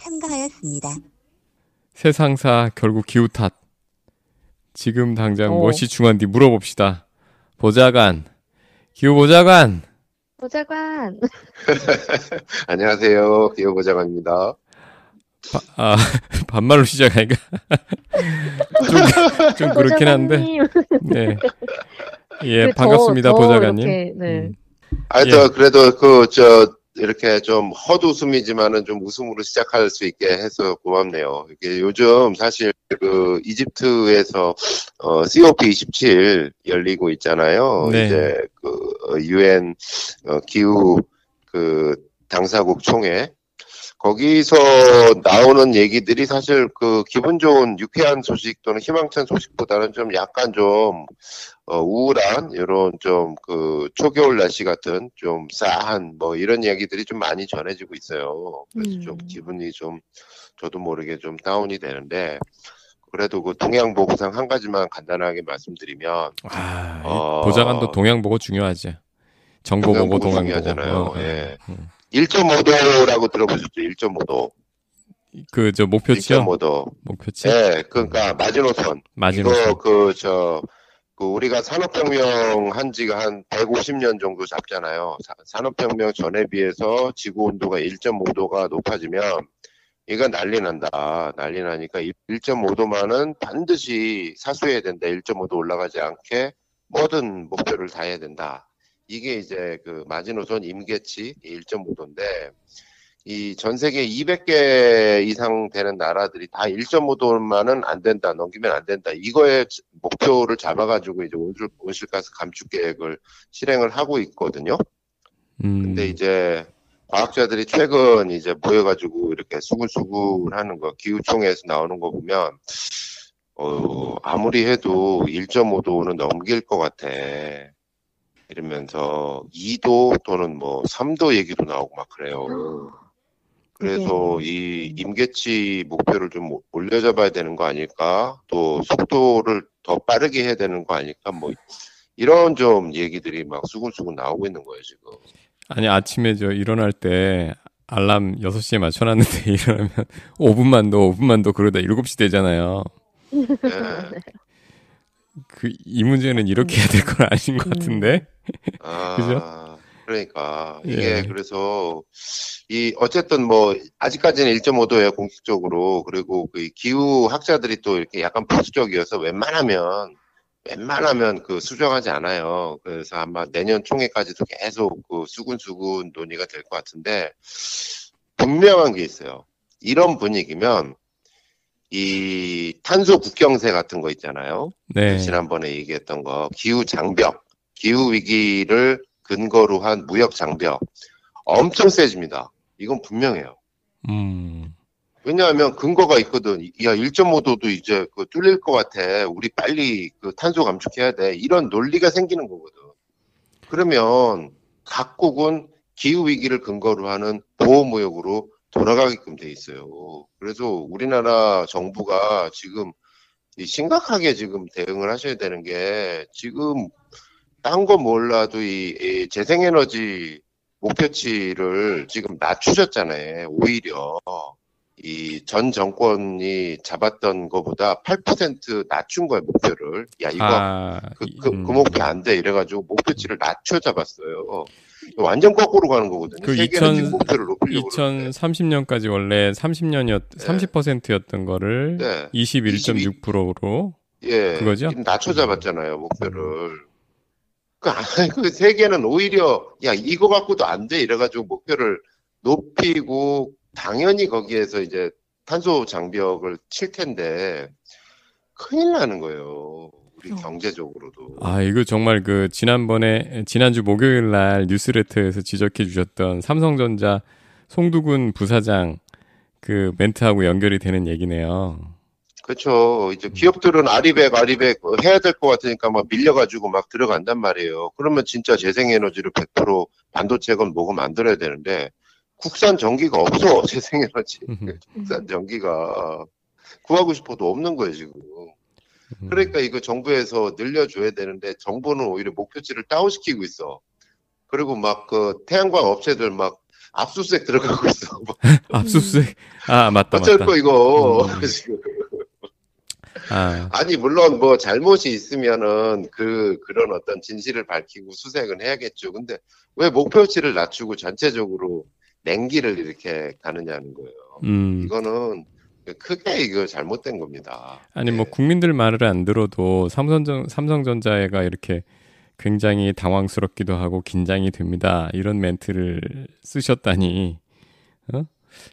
참가하였습니다. 세상사 결국 기후 탓. 지금 당장 어. 무엇이 중요한지 물어봅시다. 보좌관, 기후 보좌관. 보좌관. 안녕하세요. 기호보장관입니다. 바- 아 반말로 시작하니까 좀, 좀 그렇긴 한데. 네. 예, 그 저- 반갑습니다, 저 보좌관님. 이렇게, 네. 음. 하여튼 그래도 그 저 이렇게 좀 헛웃음이지만은 좀 웃음으로 시작할 수 있게 해서 고맙네요. 이게 요즘 사실 그 이집트에서 어 COP27 열리고 있잖아요. 네. 이제 그 유엔 기후 그 당사국 총회 거기서 나오는 얘기들이 사실 그 기분 좋은 유쾌한 소식 또는 희망찬 소식보다는 좀 약간 좀 어, 우울한 이런 좀 그 초겨울 날씨 같은 좀 싸한 뭐 이런 이야기들이 좀 많이 전해지고 있어요. 그래서 음. 좀 기분이 좀 저도 모르게 좀 다운이 되는데 그래도 그 동양 보고상 한 가지만 간단하게 말씀드리면 아, 이 어. 보좌관도 동양 보고 중요하지. 정보 동양 보고 보고 동양 중요하잖아요. 보고. 어, 예. 음. 1.5도라고 들어보셨죠? 1.5도. 그 저 목표치요? 1.5도. 목표치? 예, 그러니까 마지노선. 마지노선. 이거 그저 그 우리가 산업혁명 한 지가 한 150년 정도 잡잖아요. 사- 산업혁명 전에 비해서 지구 온도가 1.5도가 높아지면 이거 난리 난다. 난리 나니까 1.5도만은 반드시 사수해야 된다. 1.5도 올라가지 않게 모든 목표를 다 해야 된다. 이게 이제 그 마지노선 임계치 1.5도인데 이 전 세계 200개 이상 되는 나라들이 다 1.5도만은 안 된다, 넘기면 안 된다. 이거에 목표를 잡아가지고 이제 온실, 온실가스 감축 계획을 실행을 하고 있거든요. 음. 근데 이제 과학자들이 최근 이제 모여가지고 이렇게 수근수근 하는 거, 기후총회에서 나오는 거 보면, 어, 아무리 해도 1.5도는 넘길 것 같아. 이러면서 2도 또는 뭐 3도 얘기도 나오고 막 그래요. 그래서 이 임계치 목표를 좀 올려잡아야 되는 거 아닐까? 또 속도를 더 빠르게 해야 되는 거 아닐까? 뭐 이런 좀 얘기들이 막 수근수근 나오고 있는 거예요, 지금. 아니 아침에 저 일어날 때 알람 6시에 맞춰놨는데 일어나면 5분만 더 5분만 더 그러다 7시 되잖아요. 예. 그이 문제는 이렇게 해야 될 건 아닌 것 같은데. 아, 그죠? 그러니까 이게 예. 그래서 이 어쨌든 뭐 아직까지는 1.5도예요 공식적으로 그리고 그 기후 학자들이 또 이렇게 약간 보수적이어서 웬만하면 웬만하면 그 수정하지 않아요. 그래서 아마 내년 총회까지도 계속 그 수근수근 논의가 될 것 같은데 분명한 게 있어요. 이런 분위기면 이 탄소 국경세 같은 거 있잖아요. 네. 지난번에 얘기했던 거 기후 장벽, 기후 위기를 근거로 한 무역 장벽 엄청 세집니다. 이건 분명해요. 음. 왜냐하면 근거가 있거든. 야 1.5도도 이제 그 뚫릴 것 같아. 우리 빨리 그 탄소 감축해야 돼. 이런 논리가 생기는 거거든. 그러면 각국은 기후 위기를 근거로 하는 보호 무역으로 돌아가게끔 돼 있어요. 그래서 우리나라 정부가 지금 이 심각하게 지금 대응을 하셔야 되는 게 지금 딴 거 몰라도 이, 이 재생에너지 목표치를 지금 낮추셨잖아요. 오히려 이 전 정권이 잡았던 것보다 8% 낮춘 거예요 목표를. 야 이거 아, 그, 이- 그, 음. 그 목표 안 돼. 이래가지고 목표치를 낮춰 잡았어요. 완전 거꾸로 가는 거거든요. 그 세계는 2000 지금 목표를 높이려고 그러는데. 2030년까지 원래 30년이었 네. 30%였던 거를 네. 21.6%로 예. 그거죠? 지금 낮춰 잡았잖아요, 목표를. 그, 아니, 그 세계는 오히려, 야, 이거 갖고도 안 돼. 이래가지고 목표를 높이고, 당연히 거기에서 이제 탄소 장벽을 칠 텐데, 큰일 나는 거예요. 우리 어. 경제적으로도. 아, 이거 정말 그 지난번에 지난주 목요일 날 뉴스레터에서 지적해 주셨던 삼성전자 송두근 부사장 그 멘트하고 연결이 되는 얘기네요. 그렇죠. 이제 기업들은 아리백 아리백 어, 해야 될 것 같으니까 막 밀려가지고 막 들어간단 말이에요. 그러면 진짜 재생에너지를 100% 반도체건 뭐고 만들어야 되는데 국산 전기가 없어 재생에너지. 국산 전기가 구하고 싶어도 없는 거예요 지금. 그러니까 이거 정부에서 늘려줘야 되는데 정부는 오히려 목표치를 다운시키고 있어. 그리고 막 그 태양광 업체들 막 압수수색 들어가고 있어. 막 압수수색. 아, 맞다, 어쩔 맞다. 거 이거. 음. 지금. 아, 아니 물론 뭐 잘못이 있으면은 그 그런 어떤 진실을 밝히고 수색은 해야겠죠. 근데 왜 목표치를 낮추고 전체적으로 냉기를 이렇게 가느냐는 거예요. 음. 이거는 크게 이거 잘못된 겁니다. 아니 뭐 예. 국민들 말을 안 들어도 삼성전 삼성전자가 이렇게 굉장히 당황스럽기도 하고 긴장이 됩니다. 이런 멘트를 쓰셨다니, 어?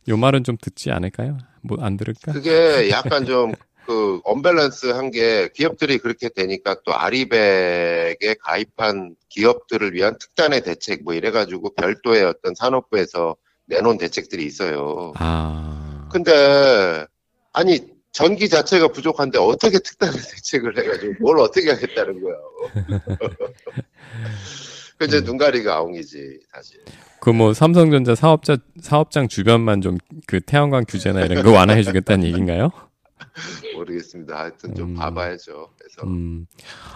요 말은 좀 듣지 않을까요? 뭐 안 들을까? 그게 약간 좀 그 언밸런스 한 게 기업들이 그렇게 되니까 또 아리백에 가입한 기업들을 위한 특단의 대책 뭐 이래가지고 별도의 어떤 산업부에서 내놓은 대책들이 있어요. 아, 근데 아니 전기 자체가 부족한데 어떻게 특단의 대책을 해가지고 뭘 어떻게 하겠다는 거야. 그 이제 음. 눈가리가 아웅이지 사실. 그 뭐 삼성전자 사업자 사업장 주변만 좀 그 태양광 규제나 이런 거 완화해주겠다는 얘기인가요? 모르겠습니다. 하여튼 좀 음. 봐봐야죠. 그래서 음,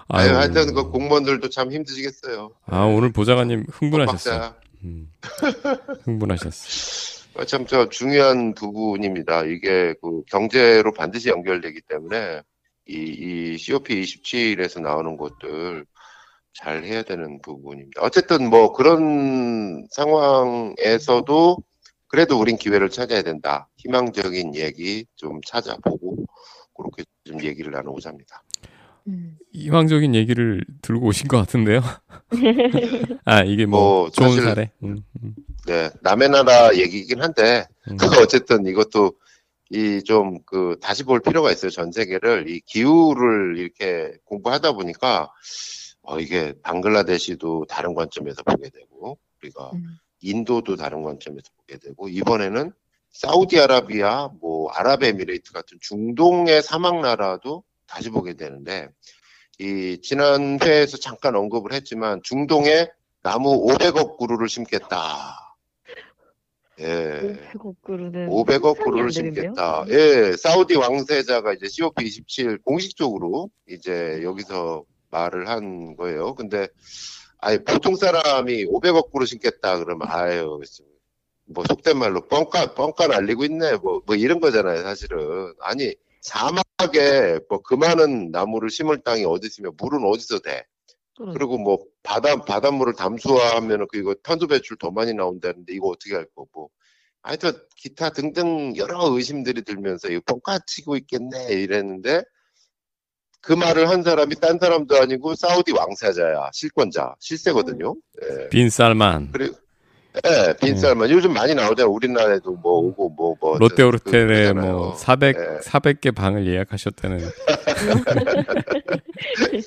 아유, 아유. 하여튼 그 공무원들도 참 힘드시겠어요. 아 오늘 보좌관님 흥분하셨어. 박사. 음, 흥분하셨어. 아, 참, 저 중요한 부분입니다. 이게 그 경제로 반드시 연결되기 때문에 이, 이 COP27에서 나오는 것들 잘 해야 되는 부분입니다. 어쨌든 뭐 그런 상황에서도 그래도 우린 기회를 찾아야 된다. 희망적인 얘기 좀 찾아보고 그렇게 좀 얘기를 나누고자 합니다. 음. 희망적인 얘기를 들고 오신 것 같은데요. 아 이게 뭐, 뭐, 좋은 사실- 사례. 음, 음, 네, 남의 나라 얘기이긴 한데 음. 어쨌든 이것도 이 좀 그 다시 볼 필요가 있어요. 전 세계를 이 기후를 이렇게 공부하다 보니까 어 이게 방글라데시도 다른 관점에서 보게 되고 우리가 음. 인도도 다른 관점에서 보게 되고 이번에는 사우디아라비아 뭐 아랍에미레이트 같은 중동의 사막 나라도 다시 보게 되는데 이 지난 회에서 잠깐 언급을 했지만 중동에 나무 500억 그루를 심겠다. 예. 500억 그루는 500억 상상이 그루를? 심겠다. 예, 사우디 왕세자가 이제 COP27 공식적으로 이제 여기서 말을 한 거예요. 근데 아예 보통 사람이 500억 그루 심겠다 그러면 아유 뭐 속된 말로 뻥까 뻥까 날리고 있네. 뭐뭐 이런 거잖아요 사실은. 아니 사막에 뭐그 많은 나무를 심을 땅이 어디 있으면 물은 어디서 돼 그러니까. 그리고 뭐 바다 바닷물을 담수화하면은 그 이거 탄소 배출 더 많이 나온다는데 이거 어떻게 할 거고 하여튼 기타 등등 여러 의심들이 들면서 이거 뻥까 치고 있겠네 이랬는데 그 말을 한 사람이 딴 사람도 아니고 사우디 왕세자야 실권자 실세거든요. 예. 빈 살만 그리고 예, 빈 살만 요즘 많이 나오잖아요. 우리나라에도 뭐 오고 뭐 뭐 롯데호텔에 그- 뭐 400, 예. 400개 방을 예약하셨다는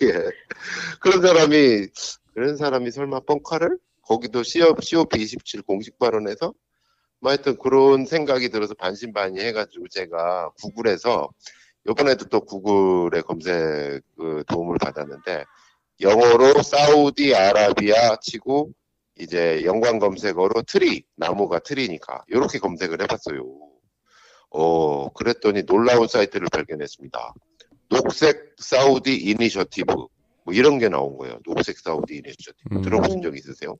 예. 그런 사람이 그런 사람이 설마 뻥카를 거기도 COP27 공식 발언에서 뭐 하여튼 그런 생각이 들어서 반신반의 해가지고 제가 구글에서 이번에도 또 구글의 검색 그 도움을 받았는데 영어로 사우디 아라비아 치고 이제 연관 검색어로 트리 나무가 tree니까 이렇게 검색을 해봤어요. 어 그랬더니 놀라운 사이트를 발견했습니다. 녹색 사우디 이니셔티브 뭐 이런 게 나온 거예요. 녹색 사우디 이니셔티브 음. 들어보신 적 있으세요?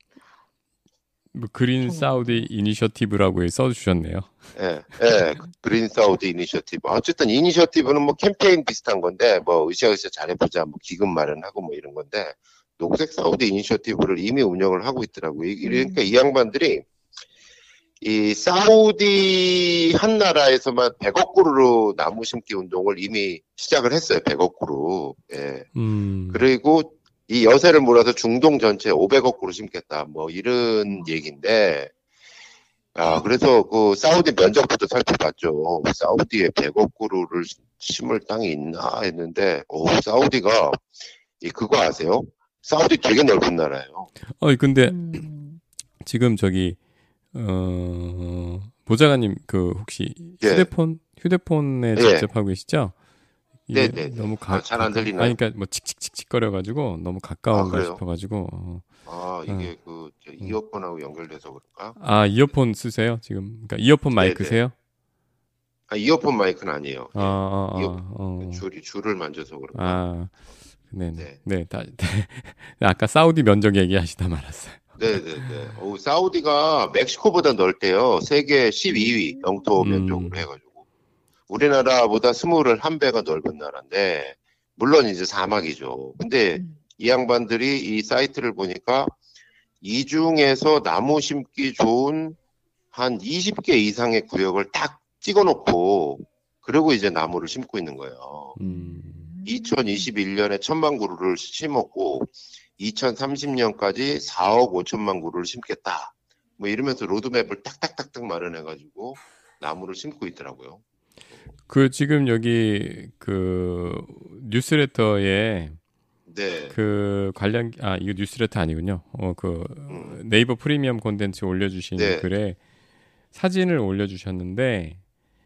뭐 그린 사우디 이니셔티브라고 써주셨네요. 예, 예, 그린 사우디 이니셔티브. 어쨌든 이니셔티브는 뭐 캠페인 비슷한 건데, 뭐 으쌰으쌰 잘해보자, 뭐 기금 마련하고 뭐 이런 건데, 녹색 사우디 이니셔티브를 이미 운영을 하고 있더라고요. 이- 그러니까 이 양반들이 이 사우디 한 나라에서만 100억 그루로 나무 심기 운동을 이미 시작을 했어요. 100억 그루. 예. 음, 그리고 이 여세를 몰아서 중동 전체 500억 그루 심겠다. 뭐 이런 얘기인데, 아, 그래서 그 사우디 면적부터 살펴봤죠. 사우디에 100억 그루를 심을 땅이 있나 했는데, 오, 사우디가, 이 그거 아세요? 사우디 되게 넓은 나라예요. 어 근데 음. 지금 저기 어 보좌관님 그 혹시 예. 휴대폰 휴대폰에 예. 직접 하고 계시죠? 이게 네, 네, 네. 너무 가, 아, 잘안 들리나요? 아니, 그러니까 뭐 칙칙칙칙 거려가지고 너무 아, 가까운가 그래요? 싶어가지고 어. 아, 이게 그, 저 이어폰하고 연결돼서 그럴까? 아 이어폰 쓰세요 지금? 그러니까 이어폰 네, 마이크세요? 아, 이어폰 마이크는 아니에요. 아, 아, 아, 이어- 어. 줄이, 줄을 만져서 그런가? 아, 네네. 네. 네, 다, 네. 아까 사우디 면적 얘기하시다 말았어요. 네네네. 오, 사우디가 멕시코보다 넓대요. 세계 12위 영토 면적으로 음. 해가지고. 우리나라보다 스물을 한 배가 넓은 나라인데, 물론 이제 사막이죠. 근데 음. 이 양반들이 이 사이트를 보니까 이 중에서 나무 심기 좋은 한 20개 이상의 구역을 딱 찍어 놓고, 그리고 이제 나무를 심고 있는 거예요. 음. 2021년에 천만 그루를 심었고 2030년까지 4억 5천만 그루를 심겠다. 뭐 이러면서 로드맵을 딱딱딱딱 마련해가지고 나무를 심고 있더라고요. 그 지금 여기 그 뉴스레터에 네, 그 관련 아 이거 뉴스레터 아니군요. 어그 음. 네이버 프리미엄 콘텐츠 올려주신 네. 글에 사진을 올려주셨는데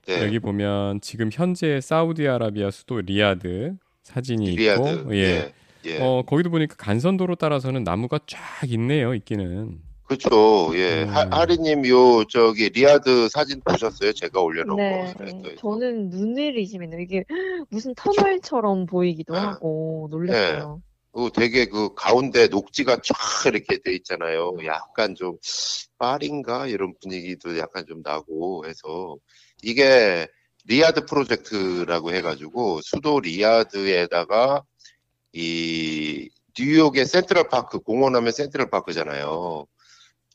네, 여기 보면 지금 현재 사우디아라비아 수도 리야드 사진이 리아드. 있고 예. 예, 예. 어 거기도 보니까 간선도로 따라서는 나무가 쫙 있네요 있기는. 그렇죠. 예, 음. 하, 하리님 요 저기 리아드 사진 보셨어요? 제가 올려놓은 네, 거. 사이트에. 저는 눈을 의심했네요. 이게 무슨 터널처럼 보이기도 네. 하고 놀랐어요. 그 되게 그 가운데 녹지가 쫙 이렇게 돼 있잖아요. 약간 좀 파리인가 이런 분위기도 약간 좀 나고 해서 이게 리아드 프로젝트라고 해가지고 수도 리아드에다가 이 뉴욕의 센트럴 파크 공원하면 센트럴 파크잖아요.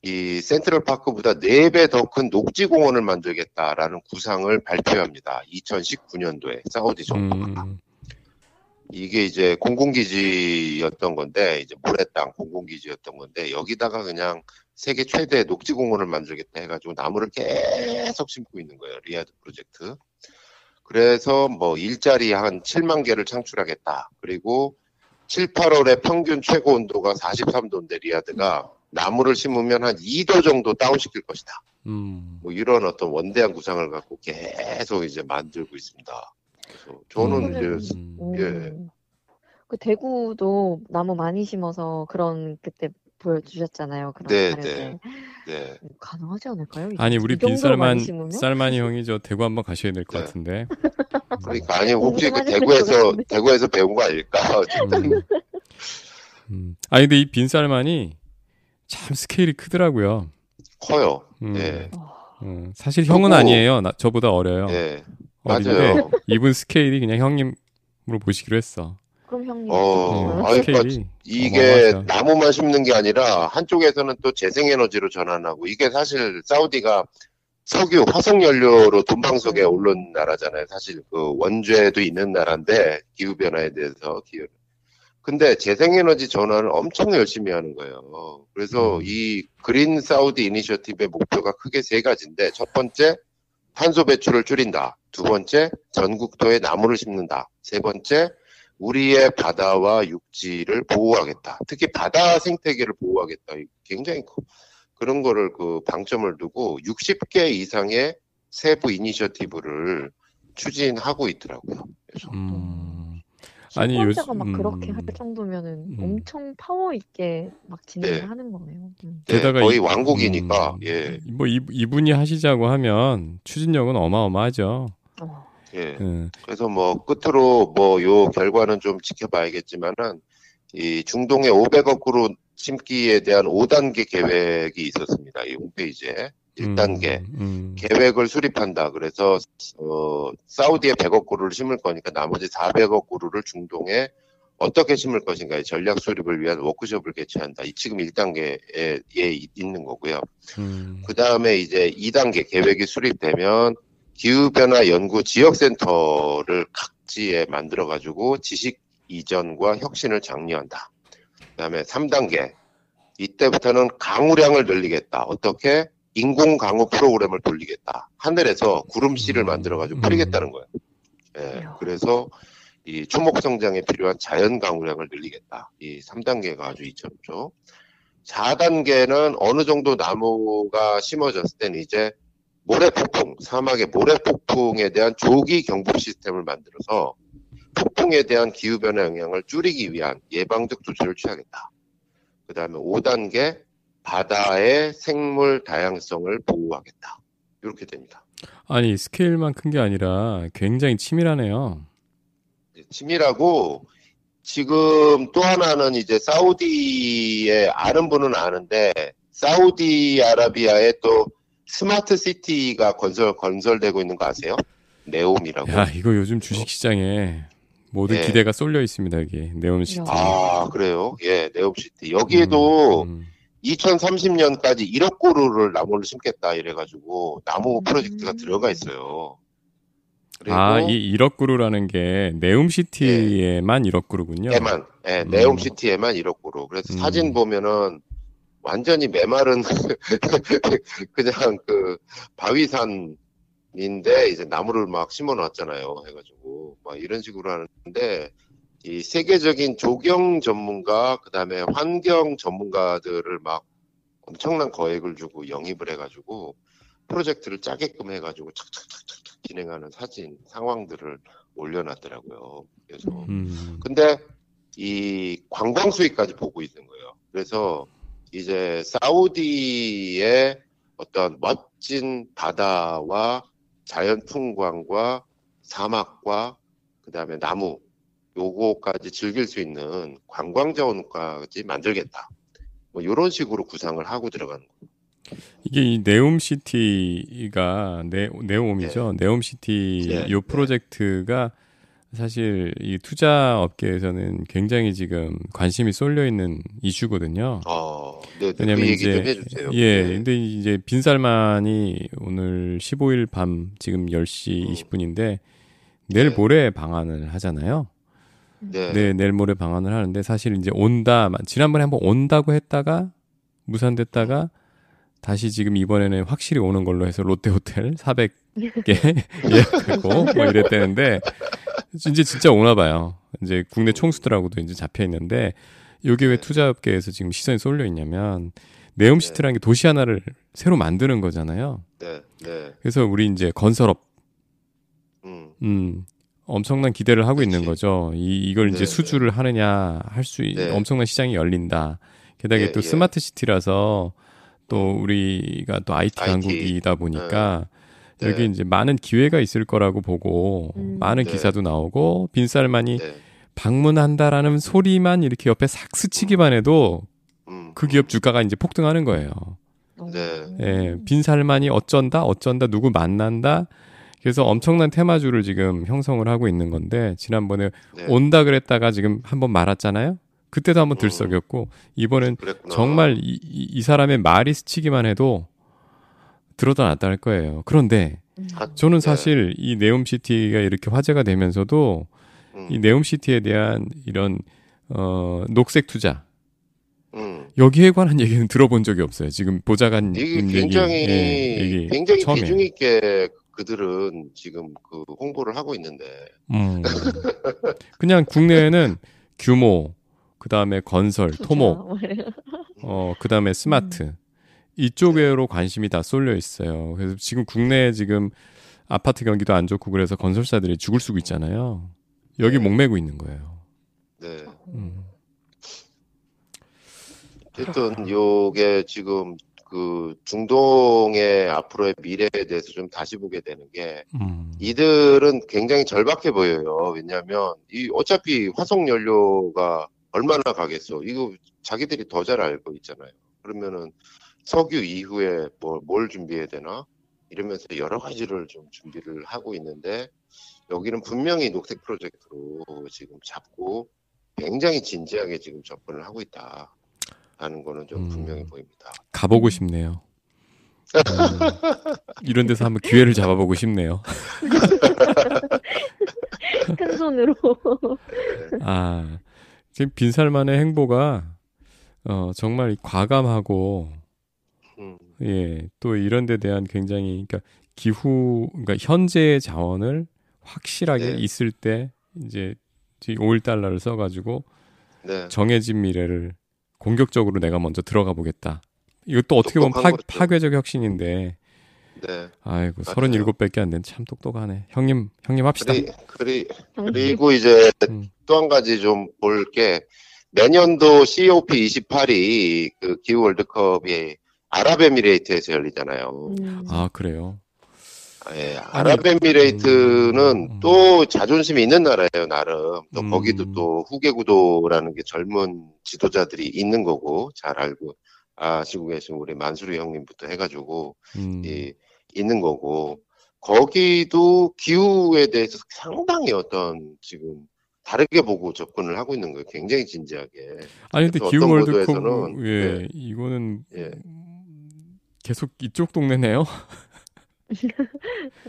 이 센트럴 파크보다 4배 더 큰 녹지 공원을 만들겠다라는 구상을 발표합니다. 2019년도에 사우디 정부가. 음, 이게 이제 공군기지였던 건데 이제 모래 땅 공군기지였던 건데 여기다가 그냥 세계 최대 녹지공원을 만들겠다 해가지고 나무를 계속 심고 있는 거예요 리아드 프로젝트. 그래서 뭐 일자리 한 7만 개를 창출하겠다. 그리고 7, 8월에 평균 최고 온도가 43도인데 리아드가 나무를 심으면 한 2도 정도 다운시킬 것이다. 음. 뭐 이런 어떤 원대한 구상을 갖고 계속 이제 만들고 있습니다. 그래서 저는 음. 이제 음. 오. 예. 그 대구도 나무 많이 심어서 그런 그때 보여주셨잖아요. 그런 네. 네. 네. 뭐 가능하지 않을까요? 이- 아니 우리 심으면? 쌀만이 형이 저 대구 한번 가셔야 될것 네. 같은데. 그러니까 아니 혹시 그 대구에서. 대구에서 배운 거 아닐까? 음. 음. 아니 근데 이 빈살만이 참 스케일이 크더라고요. 커요. 음. 네. 음, 사실 형은 그리고- 아니에요. 나, 저보다 어려요. 네. 어린데 맞아요. 이분 스케일이 그냥 형님으로 보시기로 했어. 그럼 형님 어, 어, 아니, 스케일이 이게. 나무만 심는 게 아니라 한쪽에서는 또 재생에너지로 전환하고 이게 사실 사우디가 석유, 화석 연료로 돈방석에 음. 오른 나라잖아요. 사실 그 원죄도 있는 나라인데 기후 변화에 대해서 기후. 근데 재생에너지 전환을 엄청 열심히 하는 거예요. 그래서 음. 이 그린 사우디 이니셔티브의 목표가 크게 세 가지인데 첫 번째 탄소 배출을 줄인다. 두 번째 전국토에 나무를 심는다. 세 번째 우리의 바다와 육지를 보호하겠다. 특히 바다 생태계를 보호하겠다. 굉장히 커. 그런 거를 그 방점을 두고 60개 이상의 세부 이니셔티브를 추진하고 있더라고요. 그래서 음. 아니 아니, 요 요- 막 음. 그렇게 할 정도면은 음. 엄청 파워 있게 막 진행을 네. 하는 거네요. 음. 네, 게다가 거의 이- 왕국이니까 음, 예, 뭐 이, 이분이 하시자고 하면 추진력은 어마어마하죠. 어. 예. 음. 그래서 뭐 끝으로 뭐 요 결과는 좀 지켜봐야겠지만은 이 중동의 500억 그루 심기에 대한 5단계 계획이 있었습니다. 이 홈페이지에 1단계 음, 음. 계획을 수립한다. 그래서 어, 사우디에 100억 그루를 심을 거니까 나머지 400억 그루를 중동에 어떻게 심을 것인가의 전략 수립을 위한 워크숍을 개최한다. 이 지금 1단계에 있는 거고요. 음. 그 다음에 이제 2단계 계획이 수립되면 기후변화 연구 지역센터를 각지에 만들어가지고 지식 이전과 혁신을 장려한다. 그 다음에 3단계. 이때부터는 강우량을 늘리겠다. 어떻게? 인공 강우 프로그램을 돌리겠다. 하늘에서 구름씨를 음. 만들어가지고 음. 뿌리겠다는 거예요. 예. 그래서 이 초목 성장에 필요한 자연 강우량을 늘리겠다. 이 3단계가 아주 이점이죠. 4단계는 어느 정도 나무가 심어졌을 때는 이제 모래 폭풍, 사막의 모래 폭풍에 대한 조기 경보 시스템을 만들어서 폭풍에 대한 기후변화 영향을 줄이기 위한 예방적 조치를 취하겠다. 그 다음에 5단계, 바다의 생물 다양성을 보호하겠다. 이렇게 됩니다. 아니 스케일만 큰 게 아니라 굉장히 치밀하네요. 치밀하고 지금 또 하나는 이제 사우디에 아는 분은 아는데 사우디아라비아에 또 스마트 시티가 건설 건설되고 있는 거 아세요? 네옴이라고. 야, 이거 요즘 주식 시장에 모든 예. 기대가 쏠려 있습니다, 여기. 네옴 시티. 아 그래요? 예, 네옴 시티 여기에도 음, 2030년까지 1억 그루를 나무를 심겠다 이래가지고 나무 음. 프로젝트가 들어가 있어요. 아, 이 1억 그루라는 게 네옴시티에만 1억 그루군요. 에만, 예, 음. 네옴시티에만 1억 그루. 그래서 음. 사진 보면은 완전히 메마른 그냥 그 바위산인데 이제 나무를 막 심어 놨잖아요. 해가지고 막 이런 식으로 하는데 이 세계적인 조경 전문가 그다음에 환경 전문가들을 막 엄청난 거액을 주고 영입을 해가지고 프로젝트를 짜게끔 해가지고 착착착착 진행하는 사진 상황들을 올려놨더라고요. 그래서 음. 근데 이 관광 수익까지 보고 있는 거예요. 그래서 이제 사우디의 어떤 멋진 바다와 자연 풍광과 사막과 그다음에 나무 요거까지 즐길 수 있는 관광 자원까지 만들겠다. 뭐 이런 식으로 구상을 하고 들어가는 거예요. 이게 이 네옴시티가 네, 네옴이죠. 네 옴시티 네, 요 네. 프로젝트가 사실 이 투자 업계에서는 굉장히 지금 관심이 쏠려 있는 이슈거든요. 어, 네, 네, 그 왜냐면 얘기 이제 좀 해주세요. 예, 네. 근데 이제 빈살만이 오늘 15일 밤 지금 10시 음. 20분인데 내일 네. 모레 방한을 하잖아요. 네. 네, 내일 모레 방한을 하는데 사실 이제 온다 지난번에 한번 온다고 했다가 무산됐다가 다시 지금 이번에는 확실히 오는 걸로 해서 롯데 호텔 400개 예약하고 뭐 이랬다는데 이제 진짜 오나 봐요. 이제 국내 총수들하고도 이제 잡혀 있는데 여기 왜 네. 투자업계에서 지금 시선이 쏠려 있냐면 네옴시티라는 게 도시 하나를 새로 만드는 거잖아요. 네, 네, 그래서 우리 이제 건설업 음, 음, 엄청난 기대를 하고 있는 그치. 거죠. 이, 이걸 이제 네, 수주를 하느냐, 할 수, 네. 엄청난 시장이 열린다. 게다가 예, 또 예. 스마트 시티라서 또 우리가 또 IT, IT. 강국이다 보니까 네. 여기 이제 많은 기회가 있을 거라고 보고 음. 많은 네. 기사도 나오고 빈살만이 네, 방문한다라는 소리만 이렇게 옆에 싹 스치기만 해도 음, 그 기업 주가가 이제 폭등하는 거예요. 네. 예, 빈살만이 어쩐다, 어쩐다, 누구 만난다. 그래서 엄청난 테마주를 지금 형성을 하고 있는 건데 지난번에 네. 온다 그랬다가 지금 한번 말았잖아요. 그때도 한번 음. 들썩였고 이번엔 그랬구나. 정말 이, 이- 이 사람의 말이 스치기만 해도 들어도 놨다 할 거예요. 그런데 아, 저는 네. 사실 이 네옴시티가 이렇게 화제가 되면서도 음, 이 네옴시티에 대한 이런 어 녹색 투자 음. 여기에 관한 얘기는 들어본 적이 없어요. 지금 보좌관 이게 굉장히 예, 얘기 굉장히 처음이에요. 비중 있게 그들은 지금 그 홍보를 하고 있는데 음. 그냥 국내에는 규모, 그 다음에 건설, 토목, 어, 그 다음에 스마트 이쪽으로 관심이 다 쏠려 있어요. 그래서 지금 국내에 지금 아파트 경기도 안 좋고 그래서 건설사들이 죽을 쓰고 있잖아요. 여기 네. 목매고 있는 거예요. 네. 음. 어쨌든 요게 지금 그 중동의 앞으로의 미래에 대해서 좀 다시 보게 되는 게 음. 이들은 굉장히 절박해 보여요. 왜냐하면 이 어차피 화석 연료가 얼마나 가겠어. 이거 자기들이 더 잘 알고 있잖아요. 그러면은 석유 이후에 뭘, 뭘 준비해야 되나 이러면서 여러 가지를 좀 준비를 하고 있는데 여기는 분명히 녹색 프로젝트로 지금 잡고 굉장히 진지하게 지금 접근을 하고 있다. 하는 거는 좀 음. 분명히 보입니다. 가보고 싶네요. 음. 이런 데서 한번 기회를 잡아보고 싶네요. 큰 손으로. 아, 지금 빈살만의 행보가 어, 정말 과감하고 음, 예, 또 이런 데 대한 굉장히 그러니까 기후 그러니까 현재의 자원을 확실하게 네. 있을 때 이제 5일 달러를 써 가지고 네. 정해진 미래를 공격적으로 내가 먼저 들어가 보겠다. 이것도 어떻게 보면 파. 파괴적 혁신인데 네. 아이고 맞아요. 37밖에 안 된 참 똑똑하네. 형님, 형님 합시다. 그리, 그리, 그리 고 이제 음. 또한 가지 좀 볼 게 내년도 COP 28이 그 기후 월드컵이 아랍에미레이트에서 열리잖아요. 음. 아, 그래요. 예, 아랍에미레이트는 음. 또 자존심이 있는 나라예요, 나름. 또 음. 거기도 또 후계 구도라는 게 젊은 지도자들이 있는 거고, 잘 알고 아시고 계신 우리 만수리 형님부터 해가지고, 음. 이, 있는 거고, 거기도 기후에 대해서 상당히 어떤 지금 다르게 보고 접근을 하고 있는 거예요. 굉장히 진지하게. 아니 근데 기후 어떤 월드컵 예 네. 이거는 예. 음, 계속 이쪽 동네네요.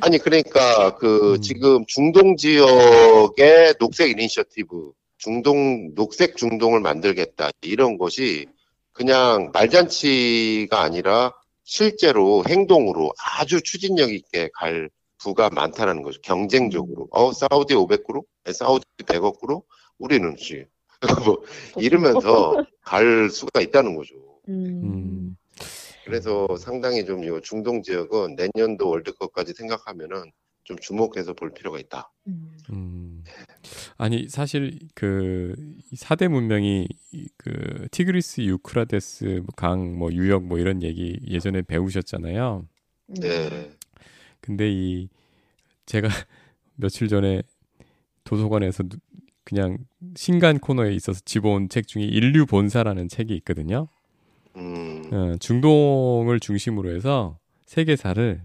아니 그러니까 그 음. 지금 중동 지역의 녹색 이니셔티브 중동 녹색 중동을 만들겠다 이런 것이 그냥 말잔치가 아니라 실제로 행동으로 아주 추진력 있게 갈 부가 많다라는 거죠. 경쟁적으로. 어 사우디 500그룹 사우디 100억 그룹 우리는 씨. 뭐 이러면서 갈 수가 있다는 거죠. 음. 음. 그래서 상당히 좀이 중동 지역은 내년도 월드컵까지 생각하면은 좀 주목해서 볼 필요가 있다. 음. 음. 아니 사실 그 4대 문명이 이- 그 티그리스, 유크라데스, 강, 뭐 유역 뭐 이런 얘기 예전에 배우셨잖아요. 네. 근데 이 제가 며칠 전에 도서관에서 누- 그냥 신간 코너에 있어서 집어온 책 중에 인류 본사라는 책이 있거든요. 음, 어, 중동을 중심으로 해서 세계사를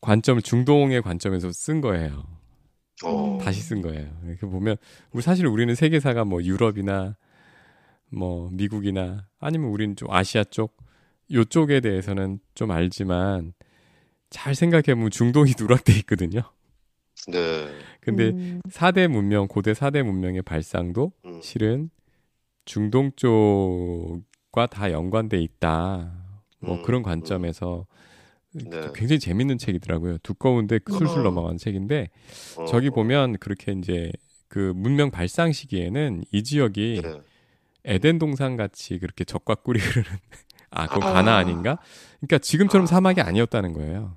관점 중동의 관점에서 쓴 거예요. 어, 다시 쓴 거예요. 이렇게 보면 우리 사실 우리는 세계사가 뭐 유럽이나 뭐 미국이나 아니면 우리는 좀 아시아 쪽 요쪽에 대해서는 좀 알지만 잘 생각해 보면 중동이 누락돼 있거든요. 네. 근데 음. 4대 문명, 고대 4대 문명의 발상도 음, 실은 중동 쪽과 다 연관돼 있다. 뭐 음, 그런 관점에서 네. 굉장히 재밌는 책이더라고요. 두꺼운데 술술 어. 넘어가는 책인데 어, 저기 보면 그렇게 이제 그 문명 발상 시기에는 이 지역이 네. 에덴 동산 같이 그렇게 적과 꿀이 흐르는 아 그건 아. 가나 아닌가? 그러니까 지금처럼 아. 사막이 아니었다는 거예요.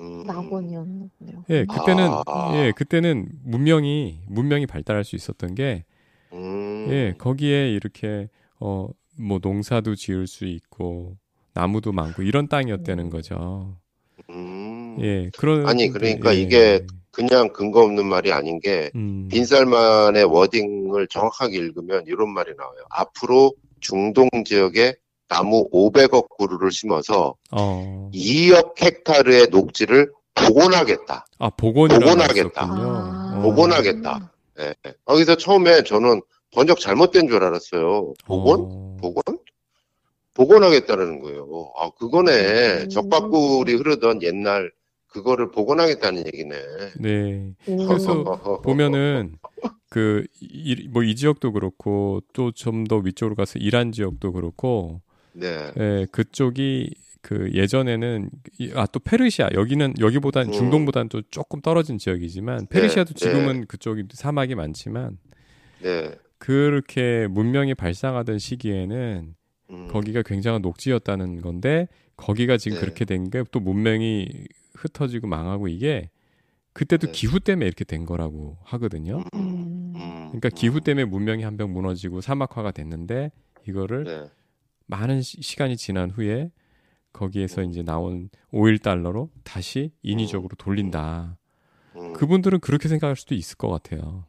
음, 낙원이었네요. 예, 그때는 아. 예, 그때는 문명이 문명이 발달할 수 있었던 게 음, 예, 거기에 이렇게 어 뭐 농사도 지을 수 있고 나무도 많고 이런 땅이었다는 음. 거죠. 음, 예, 그런 아니, 그러니까 예, 이게 그냥 근거 없는 말이 아닌 게 음, 빈살만의 워딩을 정확하게 읽으면 이런 말이 나와요. 앞으로 중동 지역에 나무 500억 그루를 심어서 어, 2억 헥타르의 녹지를 복원하겠다. 아 복원이라고 복원하겠다. 아. 어. 복원하겠다. 예. 거기서 처음에 저는 번역 잘못된 줄 알았어요. 복원? 어. 복원? 복원하겠다는 거예요. 아, 그거네. 음. 적박굴이 흐르던 옛날 그거를 복원하겠다는 얘기네. 네. 음. 그래서 보면은 그 뭐 이 지역도 그렇고 또 좀 더 위쪽으로 가서 이란 지역도 그렇고 네. 예, 그쪽이 그 예전에는 아 또 페르시아 여기는 여기보단 음. 중동보다는 또 조금 떨어진 지역이지만 페르시아도 네, 지금은 그쪽이 사막이 많지만 네. 그렇게 문명이 발상하던 시기에는 음. 거기가 굉장한 녹지였다는 건데 거기가 지금 네. 그렇게 된 게 또 문명이 흩어지고 망하고 이게 그때도 네. 기후 때문에 이렇게 된 거라고 하거든요. 음. 음. 그러니까 기후 때문에 문명이 한 병 무너지고 사막화가 됐는데 이거를 네. 많은 시, 시간이 지난 후에 거기에서 음. 이제 나온 오일 달러로 다시 인위적으로 돌린다. 음. 그분들은 그렇게 생각할 수도 있을 것 같아요.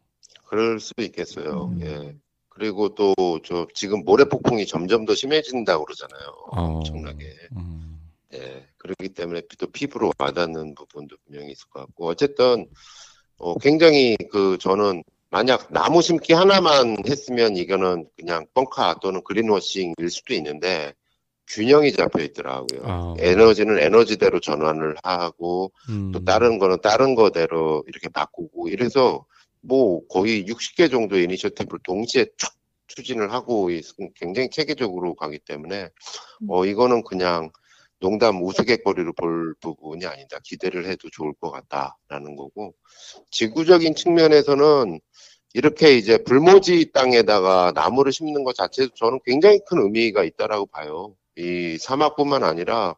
그럴 수도 있겠어요. 음. 예. 그리고 또 저 지금 모래 폭풍이 점점 더 심해진다고 그러잖아요. 어. 엄청나게. 음, 예. 그렇기 때문에 또 피부로 와닿는 부분도 분명히 있을 것 같고 어쨌든 어, 굉장히 그 저는 만약 나무 심기 하나만 했으면 이거는 그냥 뻥카 또는 그린워싱일 수도 있는데 균형이 잡혀 있더라고요. 아. 에너지는 에너지대로 전환을 하고 음. 또 다른 거는 다른 거대로 이렇게 바꾸고 이래서 뭐 거의 60개 정도의 이니셔티브를 동시에 쫙 추진을 하고 있- 굉장히 체계적으로 가기 때문에 어 이거는 그냥 농담 우스갯거리로 볼 부분이 아니다. 기대를 해도 좋을 것 같다라는 거고 지구적인 측면에서는 이렇게 이제 불모지 땅에다가 나무를 심는 것 자체도 저는 굉장히 큰 의미가 있다라고 봐요. 이 사막뿐만 아니라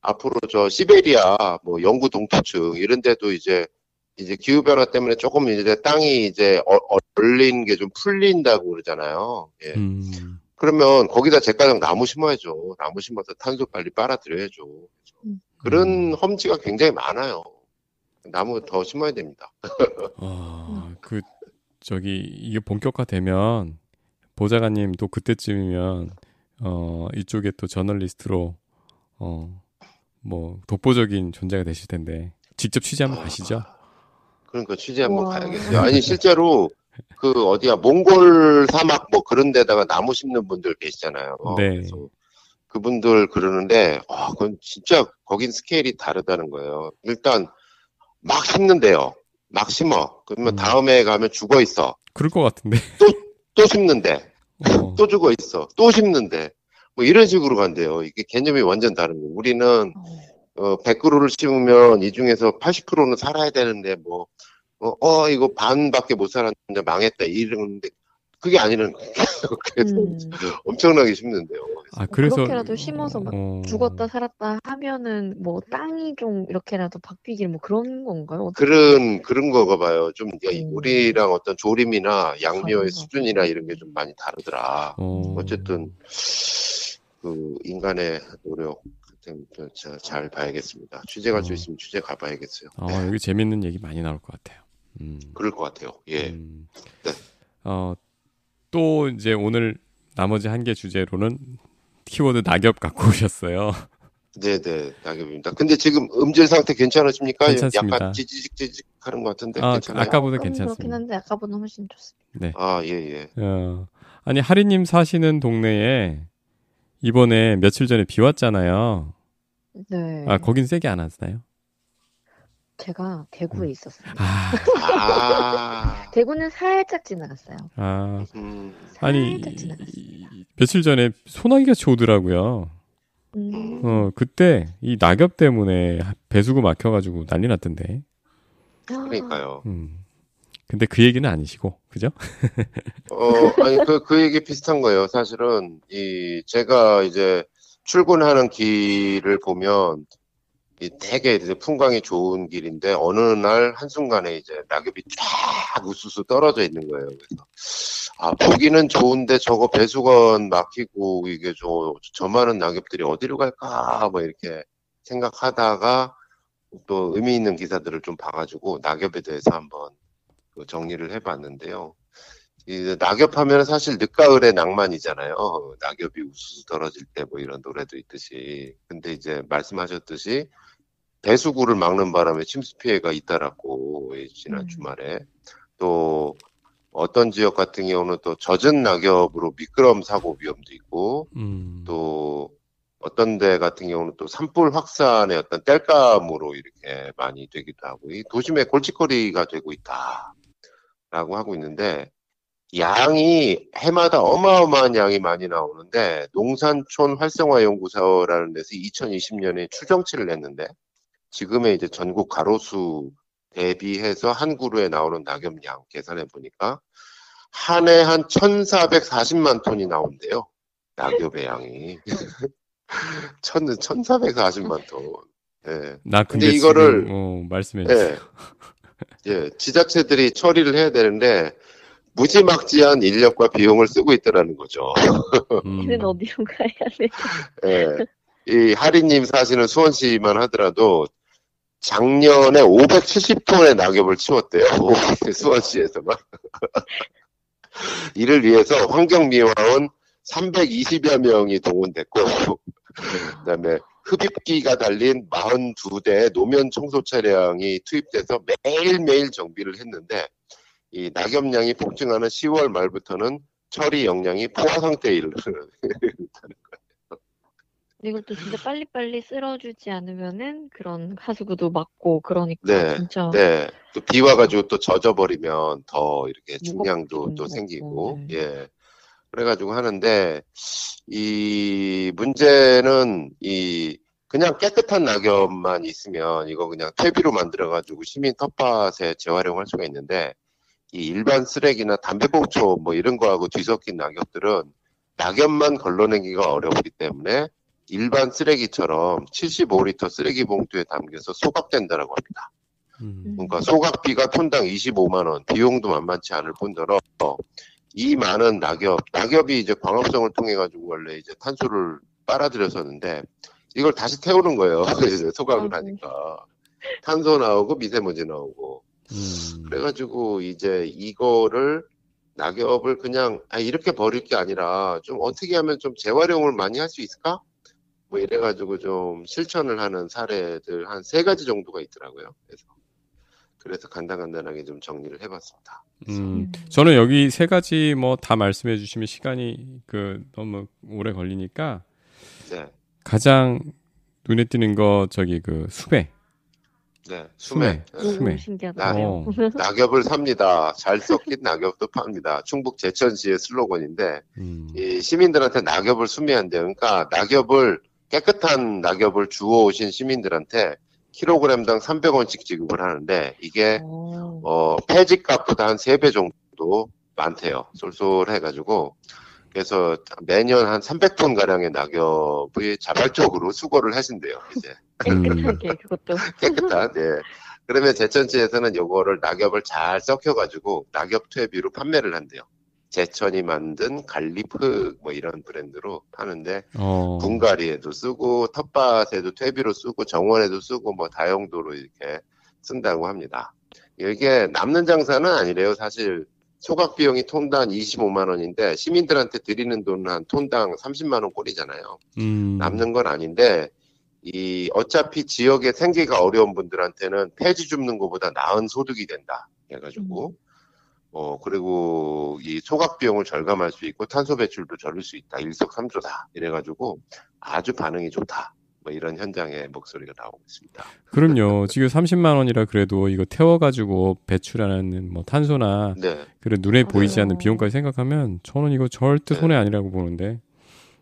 앞으로 저 시베리아, 뭐 영구 동토층 이런 데도 이제 이제 기후 변화 때문에 조금 이제 땅이 이제 어- 얼린 게 좀 풀린다고 그러잖아요. 예. 음. 그러면 거기다 제가장 나무 심어야죠. 나무 심어서 탄소 빨리 빨아들여야죠. 음. 그런 험지가 굉장히 많아요. 나무 더 심어야 됩니다. 아, 그 저기 이게 본격화되면 보좌관님 또 그때쯤이면 어 이쪽에 또 저널리스트로 어뭐 독보적인 존재가 되실 텐데 직접 취재 한번 가시죠. 그러니까 취재 한번 우와. 가야겠어요. 아니 실제로 그 어디야 몽골 사막 뭐 그런 데다가 나무 심는 분들 계시잖아요. 네. 그래서 그분들 그러는데 아, 그건 진짜 거긴 스케일이 다르다는 거예요. 일단 막 심는데요. 막 심어. 그러면 음. 다음에 가면 죽어 있어. 그럴 것 같은데. 또 심는데 어, 또 죽어 있어. 또 심는데 뭐 이런 식으로 간대요. 이게 개념이 완전 다른 거예요. 우리는 어, 100그루를 심으면 이 중에서 80%는 살아야 되는데, 뭐, 어, 어, 이거 반밖에 못 살았는데 망했다. 이러는데, 그게 아니라는 거예요. 그래서 음. 엄청나게 심는데요. 아 그래서 그렇게라도 심어서 막 어, 죽었다 살았다 하면은 뭐 땅이 좀 이렇게라도 바뀌길 뭐 그런 건가요? 어떻게- 그런, 그런 거가 봐요. 좀, 음. 우리랑 어떤 조림이나 양묘의 맞아. 수준이나 이런 게 좀 많이 다르더라. 어, 어쨌든, 그, 인간의 노력, 하여튼 저- 잘 봐야겠습니다. 취재 갈수 어. 있으면 취재 가봐야겠어요. 어, 네, 여기 재밌는 얘기 많이 나올 것 같아요. 음. 그럴 것 같아요. 예. 음. 네. 어, 또 이제 오늘 나머지 한 개 주제로는 키워드 낙엽 갖고 오셨어요. 네네, 낙엽입니다. 근데 지금 음질 상태 괜찮으십니까? 괜찮습니다. 약간 찌직찌직 하는 것 같은데 아, 괜찮아요? 아까보다 괜찮습니다. 그렇긴 한데 아까보다 훨씬 좋습니다. 네. 아, 예, 예. 어, 아니 하리님 사시는 동네에 이번에 며칠 전에 비 왔잖아요. 네. 아 거긴 세게 안 왔나요? 제가 대구에 있었어요. 아, 아, 대구는 살짝 지나갔어요. 아 음, 아니 살짝 지나갔어요. 이- 며칠 전에 소나기같이 오더라고요. 음. 어 그때 이 낙엽 때문에 배수구 막혀가지고 난리 났던데. 그러니까요. 음. 근데 그 얘기는 아니시고 그죠? 어, 아니, 그, 그 얘기 비슷한 거예요. 사실은, 이, 제가 이제 출근하는 길을 보면, 이 되게 이제 풍광이 좋은 길인데, 어느 날 한순간에 이제 낙엽이 쫙 우수수 떨어져 있는 거예요. 그래서, 아, 보기는 좋은데 저거 배수건 막히고, 이게 저, 저 많은 낙엽들이 어디로 갈까, 뭐 이렇게 생각하다가, 또 의미 있는 기사들을 좀 봐가지고, 낙엽에 대해서 한번 그 정리를 해봤는데요. 이 낙엽하면 사실 늦가을의 낭만이잖아요. 낙엽이 우수수 떨어질 때 뭐 이런 노래도 있듯이. 근데 이제 말씀하셨듯이 배수구를 막는 바람에 침수 피해가 잇따랐고 이 지난 음. 주말에 또 어떤 지역 같은 경우는 또 젖은 낙엽으로 미끄럼 사고 위험도 있고 음. 또 어떤 데 같은 경우는 또 산불 확산의 어떤 땔감으로 이렇게 많이 되기도 하고 이 도심의 골칫거리가 되고 있다라고 하고 있는데 양이 해마다 어마어마한 양이 많이 나오는데 농산촌 활성화 연구소라는 데서 2020년에 추정치를 냈는데 지금의 이제 전국 가로수 대비해서 한 그루에 나오는 낙엽량 계산해 보니까 한 해 한 1,440만 톤이 나온대요. 낙엽의 양이. 천, 1,440만 톤. 예. 나 근데, 근데 이거를- 어, 말씀해 주세요. 예. 예. 지자체들이 처리를 해야 되는데, 무지막지한 인력과 비용을 쓰고 있더라는 거죠. 음. 걔는 어디로 가야 돼? 예. 이 하리님 사시는 수원시만 하더라도 작년에 570톤의 낙엽을 치웠대요. 수원시에서만. 이를 위해서 환경미화원 320여 명이 동원됐고, 그 다음에 흡입기가 달린 42대의 노면 청소 차량이 투입돼서 매일매일 정비를 했는데, 이 낙엽량이 폭증하는 10월 말부터는 처리 역량이 포화 상태에 이르르는 이것도 진짜 빨리빨리 쓸어주지 않으면은 그런 하수구도 막고 그러니까 네, 진짜 네. 또 비 와 가지고 또 젖어버리면 더 이렇게 중량도 또 생기고, 네. 예. 그래가지고 하는데, 이 문제는 이 그냥 깨끗한 낙엽만 있으면 이거 그냥 퇴비로 만들어가지고 시민 텃밭에 재활용할 수가 있는데, 이 일반 쓰레기나 담배봉초 뭐 이런 거하고 뒤섞인 낙엽들은 낙엽만 걸러내기가 어렵기 때문에 일반 쓰레기처럼 75리터 쓰레기 봉투에 담겨서 소각된다라고 합니다. 음. 그러니까 소각비가 톤당 25만 원, 비용도 만만치 않을 뿐더러 이 많은 낙엽, 낙엽이 이제 광합성을 통해 가지고 원래 이제 탄소를 빨아들였었는데 이걸 다시 태우는 거예요. 소각을 아이고. 하니까 탄소 나오고 미세먼지 나오고 음. 그래가지고 이제 이거를 낙엽을 그냥 아 이렇게 버릴 게 아니라 좀 어떻게 하면 좀 재활용을 많이 할 수 있을까? 뭐 이래가지고 좀 실천을 하는 사례들 한 세 가지 정도가 있더라고요. 그래서 그래서 간단간단하게 좀 정리를 해봤습니다. 음, 저는 여기 세 가지 뭐 다 말씀해 주시면 시간이 그 너무 오래 걸리니까 네, 가장 눈에 띄는 거 저기 그 수배. 네, 수매. 수매. 오, 수매. 신기하다. 어. 낙엽을 삽니다. 잘 섞인 낙엽도 팝니다. 충북 제천시의 슬로건인데 음. 이 시민들한테 낙엽을 수매한대요. 그러니까 낙엽을 깨끗한 낙엽을 주워 오신 시민들한테 킬로그램당 300원씩 지급을 하는데 이게 오. 어, 폐지값보다 한 3배 정도 많대요. 쏠쏠해가지고. 그래서 매년 한 300톤 가량의 낙엽이 자발적으로 수거를 하신대요. 이제 깨끗하게 그것도. 깨끗한. 예. 그러면 제천시에서는 요거를 낙엽을 잘 섞여가지고 낙엽 퇴비로 판매를 한대요. 제천이 만든 갈리프 뭐 이런 브랜드로 파는데 어. 분갈이에도 쓰고 텃밭에도 퇴비로 쓰고 정원에도 쓰고 뭐 다용도로 이렇게 쓴다고 합니다. 이게 남는 장사는 아니래요. 사실 소각 비용이 톤당 25만 원인데 시민들한테 드리는 돈은 한 톤당 30만 원 꼴이잖아요. 음. 남는 건 아닌데 이 어차피 지역에 생계가 어려운 분들한테는 폐지 줍는 것보다 나은 소득이 된다 해가지고 어 그리고 이 소각 비용을 절감할 수 있고 탄소 배출도 줄일 수 있다 일석삼조다 이래가지고 아주 반응이 좋다 뭐 이런 현장의 목소리가 나오고 있습니다. 그럼요. 지금 30만 원이라 그래도 이거 태워 가지고 배출하는 뭐 탄소나 네 그래 눈에 보이지 않는 맞아요. 비용까지 생각하면 저는 이거 절대 네. 손해 아니라고 보는데.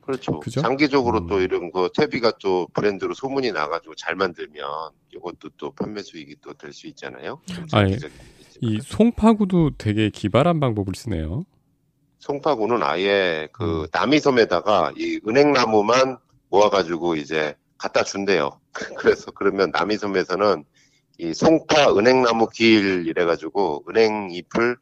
그렇죠. 그죠? 장기적으로 음. 또 이런 거 퇴비가 또 브랜드로 소문이 나가지고 잘 만들면 이것도 또 판매 수익이 또 될 수 있잖아요. 장기적인 이. 송파구도 되게 기발한 방법을 쓰네요. 송파구는 아예 그 음. 남이섬에다가 이 은행나무만 모아가지고 이제 갖다 준대요. 그래서 그러면 남이섬에서는 이 송파 은행나무 길 이래가지고 은행잎을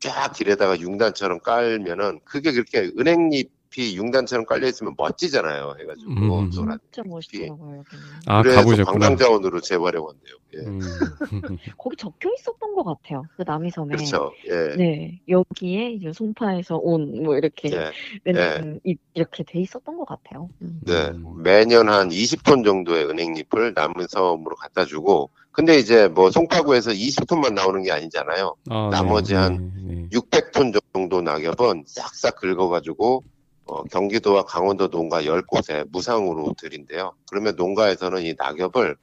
쫙 길에다가 융단처럼 깔면은 그게 그렇게 은행잎 이 융단처럼 깔려 있으면 멋지잖아요. 해가지고 음. 노란 진짜 멋있더라고요. 아 그래서 가보셨구나. 관광자원으로 재활용한대요. 예. 음. 거기 적혀 있었던 것 같아요. 그 남이섬에. 그렇죠. 예. 네, 여기에 이제 송파에서 온 뭐 이렇게 예. 맨- 이- 이렇게 돼 있었던 것 같아요. 음. 네, 음. 매년 한 20톤 정도의 은행잎을 남은 섬으로 갖다 주고, 근데 이제 뭐 송파구에서 20톤만 나오는 게 아니잖아요. 아, 나머지 한 네, 네. 600톤 정도 낙엽은 싹싹 긁어가지고, 어, 경기도와 강원도 농가 10곳에 무상으로 드린대요. 그러면 농가에서는 이 낙엽을,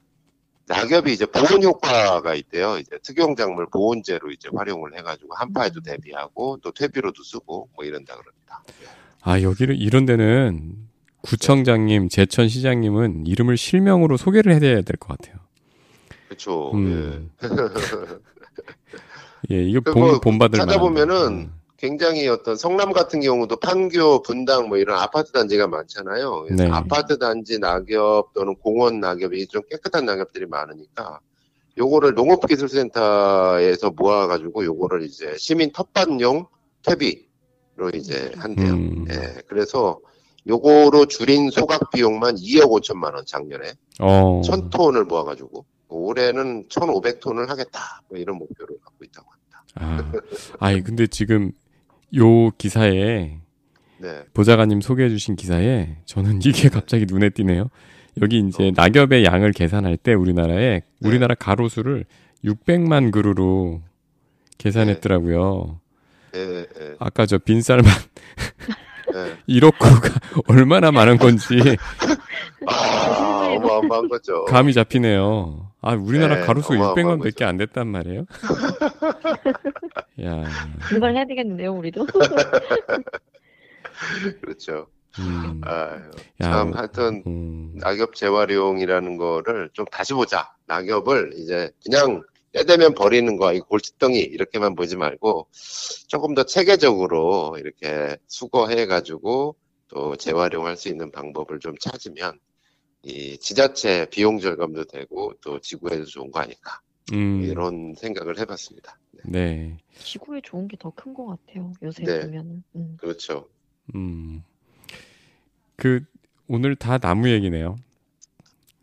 낙엽이 이제 보온 효과가 있대요. 이제 특용작물 보온제로 이제 활용을 해가지고 한파에도 음. 대비하고 또 퇴비로도 쓰고 뭐 이런다 그럽니다. 아 여기를 이런 데는 구청장님, 제천시장님은 이름을 실명으로 소개를 해야 될 것 같아요. 그렇죠. 음. 예, 이거 그거 본, 본받을. 찾아보면은 굉장히 어떤 성남 같은 경우도 판교, 분당 뭐 이런 아파트 단지가 많잖아요. 네. 아파트 단지 낙엽 또는 공원 낙엽이 좀 깨끗한 낙엽들이 많으니까 요거를 농업기술센터에서 모아가지고 요거를 이제 시민 텃밭용 퇴비로 이제 한대요. 음. 예, 그래서 요거로 줄인 소각 비용만 2억 5천만 원 작년에 어. 1000톤을 모아가지고 올해는 1,500톤을 하겠다 뭐 이런 목표를 갖고 있다고 합니다. 아, 아니 근데 지금 요 기사에 네. 보좌관님 소개해 주신 기사에 저는 이게 갑자기 눈에 띄네요. 여기 이제 낙엽의 양을 계산할 때 우리나라에 네. 우리나라 가로수를 600만 그루로 계산했더라고요. 예, 예, 아까 저 빈쌀만 예. 1억 구가 얼마나 많은 건지 아, 어마어마한 거죠. 감이 잡히네요. 아, 우리나라 네, 가로수 어마어마한 600만 밖에 안 됐단 말이에요? 야, 증발해야 되겠는데요, 우리도? 그렇죠. 음, 아유, 야, 참 하여튼 음, 낙엽 재활용이라는 거를 좀 다시 보자. 낙엽을 이제 그냥 때되면 버리는 거, 이 골칫덩이 이렇게만 보지 말고 조금 더 체계적으로 이렇게 수거해가지고 또 재활용할 수 있는 방법을 좀 찾으면 이 지자체 비용 절감도 되고 또 지구에도 좋은 거 아닐까 음, 이런 생각을 해봤습니다. 네, 네, 지구에 좋은 게 더 큰 것 같아요, 요새 네. 보면은. 음.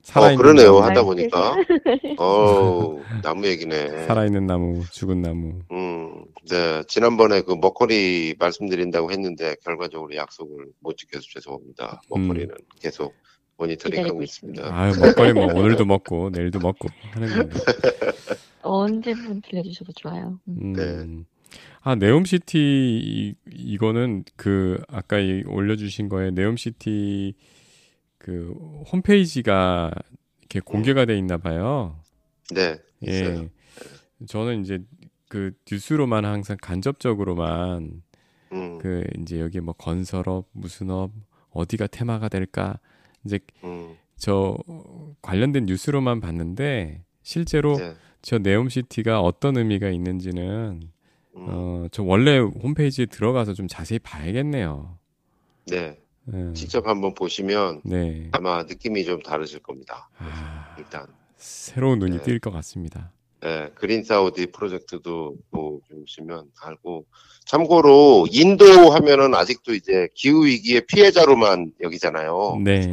살아있는 그러네요. 나무, 하다 보니까. 어 나무 얘기네. 살아있는 나무, 죽은 나무. 음, 네. 지난번에 그 먹거리 말씀드린다고 했는데 결과적으로 약속을 못 지켜서 죄송합니다. 먹거리는 계속 모니터링하고 있습니다. 아유, 먹거리 뭐 오늘도 먹고 내일도 먹고 하는 건데. 언제든 들려주셔도 좋아요. 음. 음. 아, 네옴시티 이, 이거는 그 아까 이 올려주신 거에 네옴시티 그 홈페이지가 이렇게 공개가 돼 있나 봐요. 네. 예. 있어요. 저는 이제 그 뉴스로만 항상 간접적으로만 음, 그 이제 여기 뭐 건설업 무슨 업 어디가 테마가 될까 이제 음, 저 관련된 뉴스로만 봤는데 실제로 네. 저 네옴시티가 어떤 의미가 있는지는 음, 어, 저 원래 홈페이지에 들어가서 좀 자세히 봐야겠네요. 네. 예. 직접 한번 보시면 네. 아마 느낌이 좀 다르실 겁니다. 아, 일단. 새로운 눈이 네. 띌것 같습니다. 네, 그린 사우디 프로젝트도 보시면 알고 참고로 인도 하면은 아직도 이제 기후 위기의 피해자로만 여기잖아요. 네.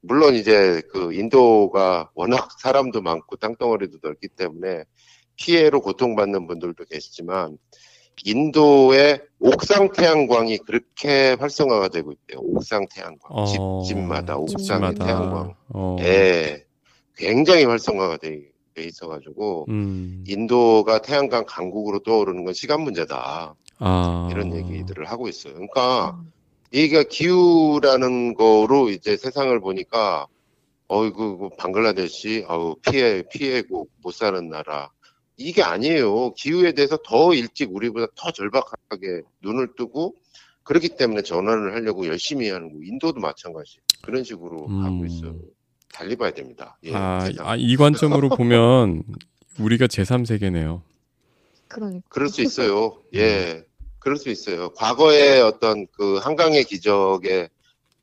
물론 이제 그 인도가 워낙 사람도 많고 땅덩어리도 넓기 때문에 피해로 고통받는 분들도 계시지만 인도의 옥상 태양광이 그렇게 활성화가 되고 있대요. 옥상 태양광 어, 집 집마다 옥상의 집집마다. 태양광. 어. 예, 굉장히 활성화가 돼, 돼 있어가지고 음. 인도가 태양광 강국으로 떠오르는 건 시간 문제다. 아. 이런 얘기들을 하고 있어요. 그러니까 음. 얘가 기후라는 거로 이제 세상을 보니까 어이구 그 방글라데시 아우 피해 피해고 못 사는 나라 이게 아니에요. 기후에 대해서 더 일찍 우리보다 더 절박하게 눈을 뜨고 그렇기 때문에 전환을 하려고 열심히 하는 거. 인도도 마찬가지. 그런 식으로 음. 하고 있어요. 달리 봐야 됩니다. 예, 아. 아, 이 관점으로 보면 우리가 제3세계네요. 그러니까. 그럴 수 있어요. 예. 그럴 수 있어요. 과거의 어떤 그 한강의 기적에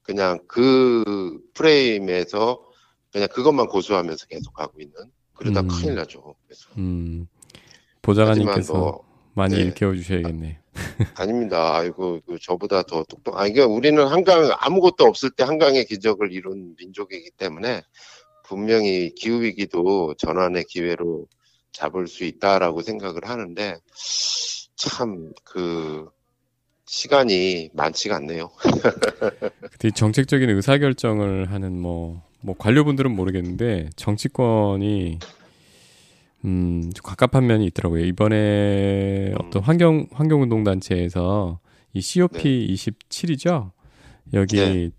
그냥 그 프레임에서 그냥 그것만 고수하면서 계속 가고 있는 그러다 음. 큰일 나죠. 그래서 음. 보좌관님께서 뭐 많이 네. 일깨워 주셔야겠네요. 아닙니다. 아이고 그 저보다 더 똑똑. 아 이게 우리는 한강 아무것도 없을 때 한강의 기적을 이룬 민족이기 때문에 분명히 기후 위기도 전환의 기회로 잡을 수 있다라고 생각을 하는데 참 그 시간이 많지가 않네요. 근데 이 정책적인 의사결정을 하는 뭐, 뭐 관료분들은 모르겠는데 정치권이 음, 좀 갑갑한 면이 있더라고요. 이번에 음. 어떤 환경 환경운동 단체에서 이 COP 27이죠. 여기 네.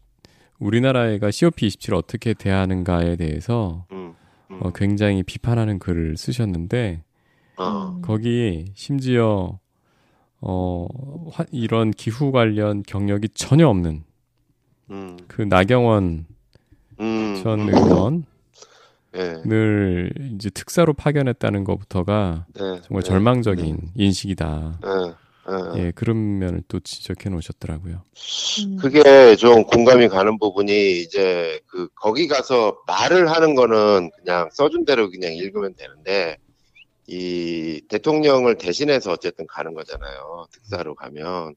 우리나라가 COP 27을 어떻게 대하는가에 대해서 음, 음. 어, 굉장히 비판하는 글을 쓰셨는데 어, 음. 거기 심지어 어 화- 이런 기후 관련 경력이 전혀 없는 음, 그 나경원 음, 전 음. 의원 을 예, 이제 특사로 파견했다는 것부터가 네, 정말 네, 절망적인 인식이다. 예, 예. 예, 그런 면을 또 지적해 놓으셨더라고요. 음. 그게 좀 공감이 가는 부분이 이제 그 거기 가서 말을 하는 거는 그냥 써준 대로 그냥 읽으면 되는데 이 대통령을 대신해서 어쨌든 가는 거잖아요. 특사로 가면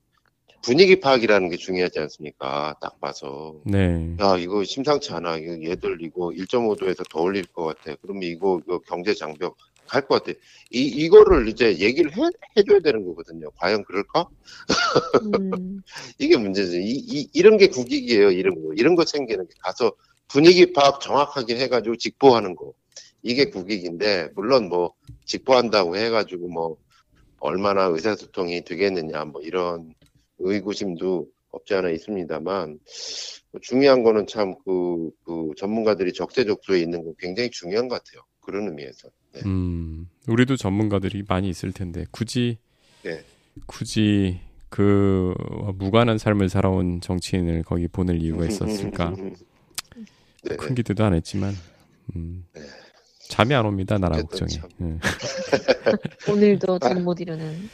분위기 파악이라는 게 중요하지 않습니까? 딱 봐서 네. 야 이거 심상치 않아. 이거 얘들 이거 1.5도에서 더 올릴 것 같아. 그러면 이거, 이거 경제 장벽 갈 것 같아. 이 이거를 이제 얘기를 해 해줘야 되는 거거든요. 과연 그럴까? 음. 이게 문제죠. 이, 이, 이런 게 국익이에요. 이런 거. 이런 거 챙기는 게 가서 분위기 파악 정확하게 해가지고 직보하는 거. 이게 국익인데, 물론 뭐, 직보한다고 해가지고 뭐, 얼마나 의사소통이 되겠느냐, 뭐, 이런 의구심도 없지 않아 있습니다만, 뭐 중요한 거는 참 그, 그 전문가들이 적재적소에 있는 거 굉장히 중요한 것 같아요. 그런 의미에서. 네. 음, 우리도 전문가들이 많이 있을 텐데 굳이 네. 굳이 그 무관한 삶을 살아온 정치인을 거기 보낼 이유가 있었을까? 네. 큰 기대도 안 했지만 음, 네. 잠이 안 옵니다 나라 걱정이. 참. 예. 오늘도 잠 못 이루는.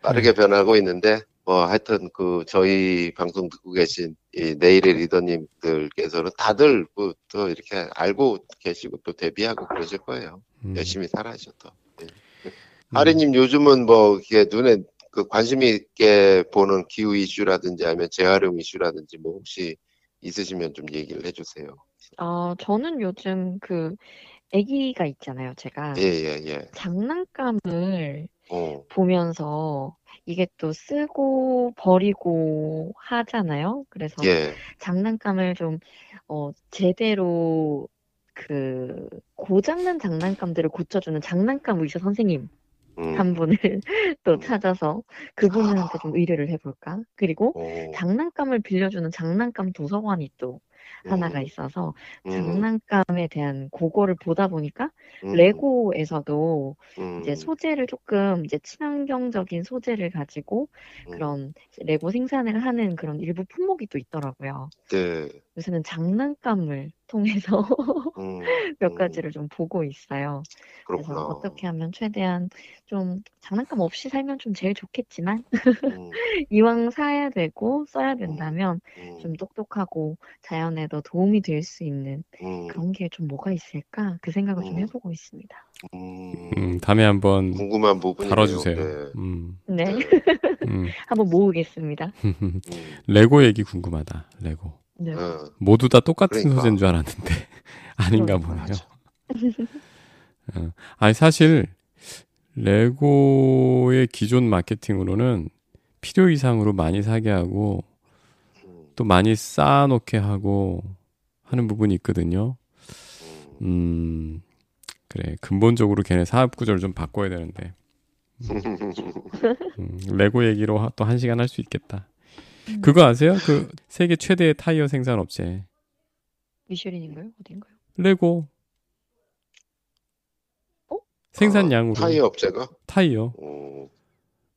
빠르게 변하고 있는데 뭐 하여튼 그 저희 방송 듣고 계신 이 내일의 리더님들께서는 다들 그또 이렇게 알고 계시고 또 데뷔하고 그러실 거예요. 음. 열심히 살아야죠 또. 예. 하리님 요즘은 뭐 이게 눈에 그 관심 있게 보는 기후 이슈라든지 아니면 재활용 이슈라든지 뭐 혹시 있으시면 좀 얘기를 해주세요. 아, 저는 요즘 그 아기가 있잖아요, 제가. 예, 예, 예. 장난감을 어, 보면서 이게 또 쓰고 버리고 하잖아요. 그래서 예. 장난감을 좀, 어, 제대로 그 고장난 장난감들을 고쳐주는 장난감 의사 선생님 음, 한 분을 또 음. 찾아서 그분한테 좀 의뢰를 해볼까? 그리고 어, 장난감을 빌려주는 장난감 도서관이 또 하나가 음, 있어서 음, 장난감에 대한 그거를 보다 보니까 음, 레고에서도 음, 이제 소재를 조금 이제 친환경적인 소재를 가지고 음, 그런 레고 생산을 하는 그런 일부 품목이 또 있더라고요. 네, 요새는 장난감을 통해서 음, 몇 음, 가지를 좀 보고 있어요. 그래서 그렇구나. 어떻게 하면 최대한 좀 장난감 없이 살면 좀 제일 좋겠지만 음, 이왕 사야 되고 써야 음, 된다면 음, 좀 똑똑하고 자연에도 도움이 될 수 있는 음, 그런 게 좀 뭐가 있을까? 그 생각을 좀 음, 해보고 있습니다. 음, 음, 다음에 한번 궁금한 부분이네요. 다뤄주세요. 네, 음, 네, 네, 음. 한번 모으겠습니다. 음, 레고 얘기 궁금하다. 레고. 네, 어, 모두 다 똑같은 그러니까. 소재인 줄 알았는데 아닌가 그러니까. 보네요. 어. 아니 사실 레고의 기존 마케팅으로는 필요 이상으로 많이 사게 하고 음, 또 많이 쌓아놓게 하고 하는 부분이 있거든요. 음, 음, 그래. 근본적으로 걔네 사업 구조를 좀 바꿔야 되는데. 음, 레고 얘기로 또 한 시간 할 수 있겠다. 음. 그거 아세요? 그 세계 최대의 타이어 생산 업체. 미쉐린인가요? 어딘가요? 레고. 어? 생산량으로 아, 타이어 업체가? 타이어. 어,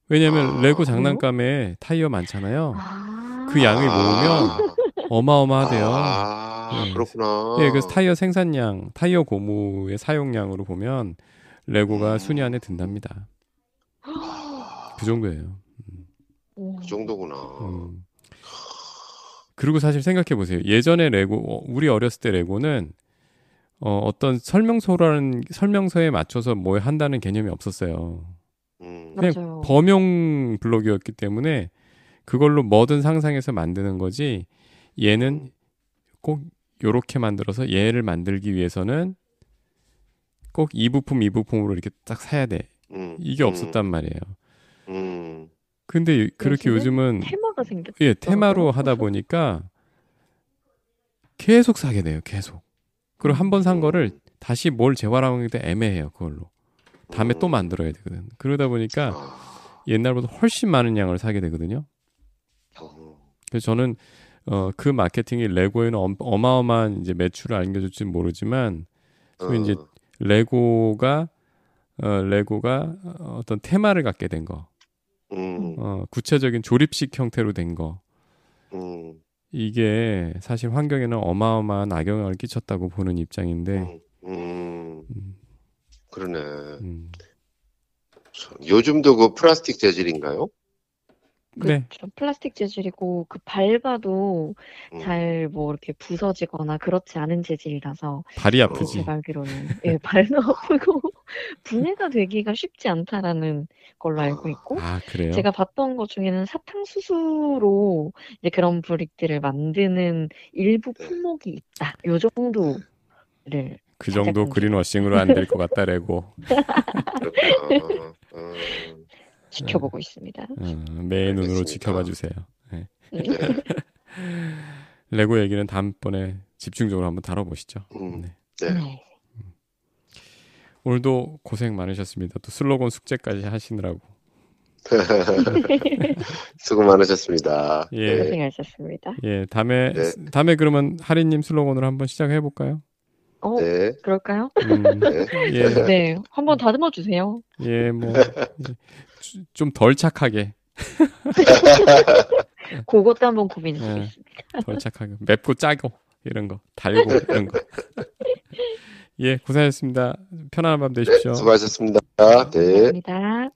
왜냐면 아, 레고? 장난감에 타이어 많잖아요. 아, 그 양을 아, 모으면 어마어마하대요. 아, 네. 그렇구나. 예, 그래서 타이어 생산량, 타이어 고무의 사용량으로 보면 레고가 음. 순위 안에 든답니다. 그 정도예요. 오. 그 정도구나. 음. 그리고 사실 생각해 보세요. 예전에 레고, 어, 우리 어렸을 때 레고는 어, 어떤 설명서라는 설명서에 맞춰서 뭘 한다는 개념이 없었어요. 음, 그냥 맞아요. 범용 블록이었기 때문에 그걸로 뭐든 상상해서 만드는 거지. 얘는 꼭 요렇게 만들어서 얘를 만들기 위해서는 꼭 이 부품 이 부품으로 이렇게 딱 사야 돼. 음, 이게 음, 없었단 말이에요. 음, 근데 그렇게 요즘은 테마가 생겼. 예, 테마로 하다 보니까 계속 사게 돼요. 계속. 그리고 한 번 산 거를 다시 뭘 재활용하기도 애매해요. 그걸로. 다음에 또 음. 만들어야 되거든. 그러다 보니까 아, 옛날보다 훨씬 많은 양을 사게 되거든요. 어, 그래서 저는 어, 그 마케팅이 레고에는 엄- 어마어마한 이제 매출을 안겨줄지는 모르지만 소위 이제 어, 레고가 어, 레고가 어떤 테마를 갖게 된 거, 음, 어, 구체적인 조립식 형태로 된 거, 음, 이게 사실 환경에는 어마어마한 악영향을 끼쳤다고 보는 입장인데, 음, 음, 음, 그러네. 음. 참, 요즘도 그 플라스틱 재질인가요? 네, 그렇죠. 플라스틱 재질이고 그 밟아도 음, 잘 뭐 이렇게 부서지거나 그렇지 않은 재질이라서 발이 어, 아프지. 제가 알기로는 예, 발도 아프고 분해가 되기가 쉽지 않다라는 걸로 알고 있고 아 그래요? 제가 봤던 것 중에는 사탕수수로 이제 그런 브릭들을 만드는 일부 네. 품목이 있다. 요 정도를 그 정도 그린워싱으로 안 될 것 같다 레고. 그렇구나. 어, 지켜보고 있습니다. 어, 매의 눈으로 알겠습니다. 지켜봐 주세요. 네. 음. 네. 레고 얘기는 다음번에 집중적으로 한번 다뤄보시죠. 음, 네. 네. 네. 오늘도 고생 많으셨습니다. 또 슬로건 숙제까지 하시느라고. 수고 많으셨습니다. 예. 네. 고생하셨습니다. 예, 다음에 네. 다음에 그러면 하리님 슬로건으로 한번 시작해 볼까요? 어, 네. 그럴까요? 음, 네. 예, 네, 한번 다듬어 주세요. 예, 뭐 좀 덜 착하게, 그것도 한번 고민해 네. 보겠습니다. 덜 착하게, 맵고 짜고 이런 거, 달고 이런 거. 예, 고생하셨습니다. 편안한 밤 되십시오. 수고하셨습니다. 네. 감사합니다.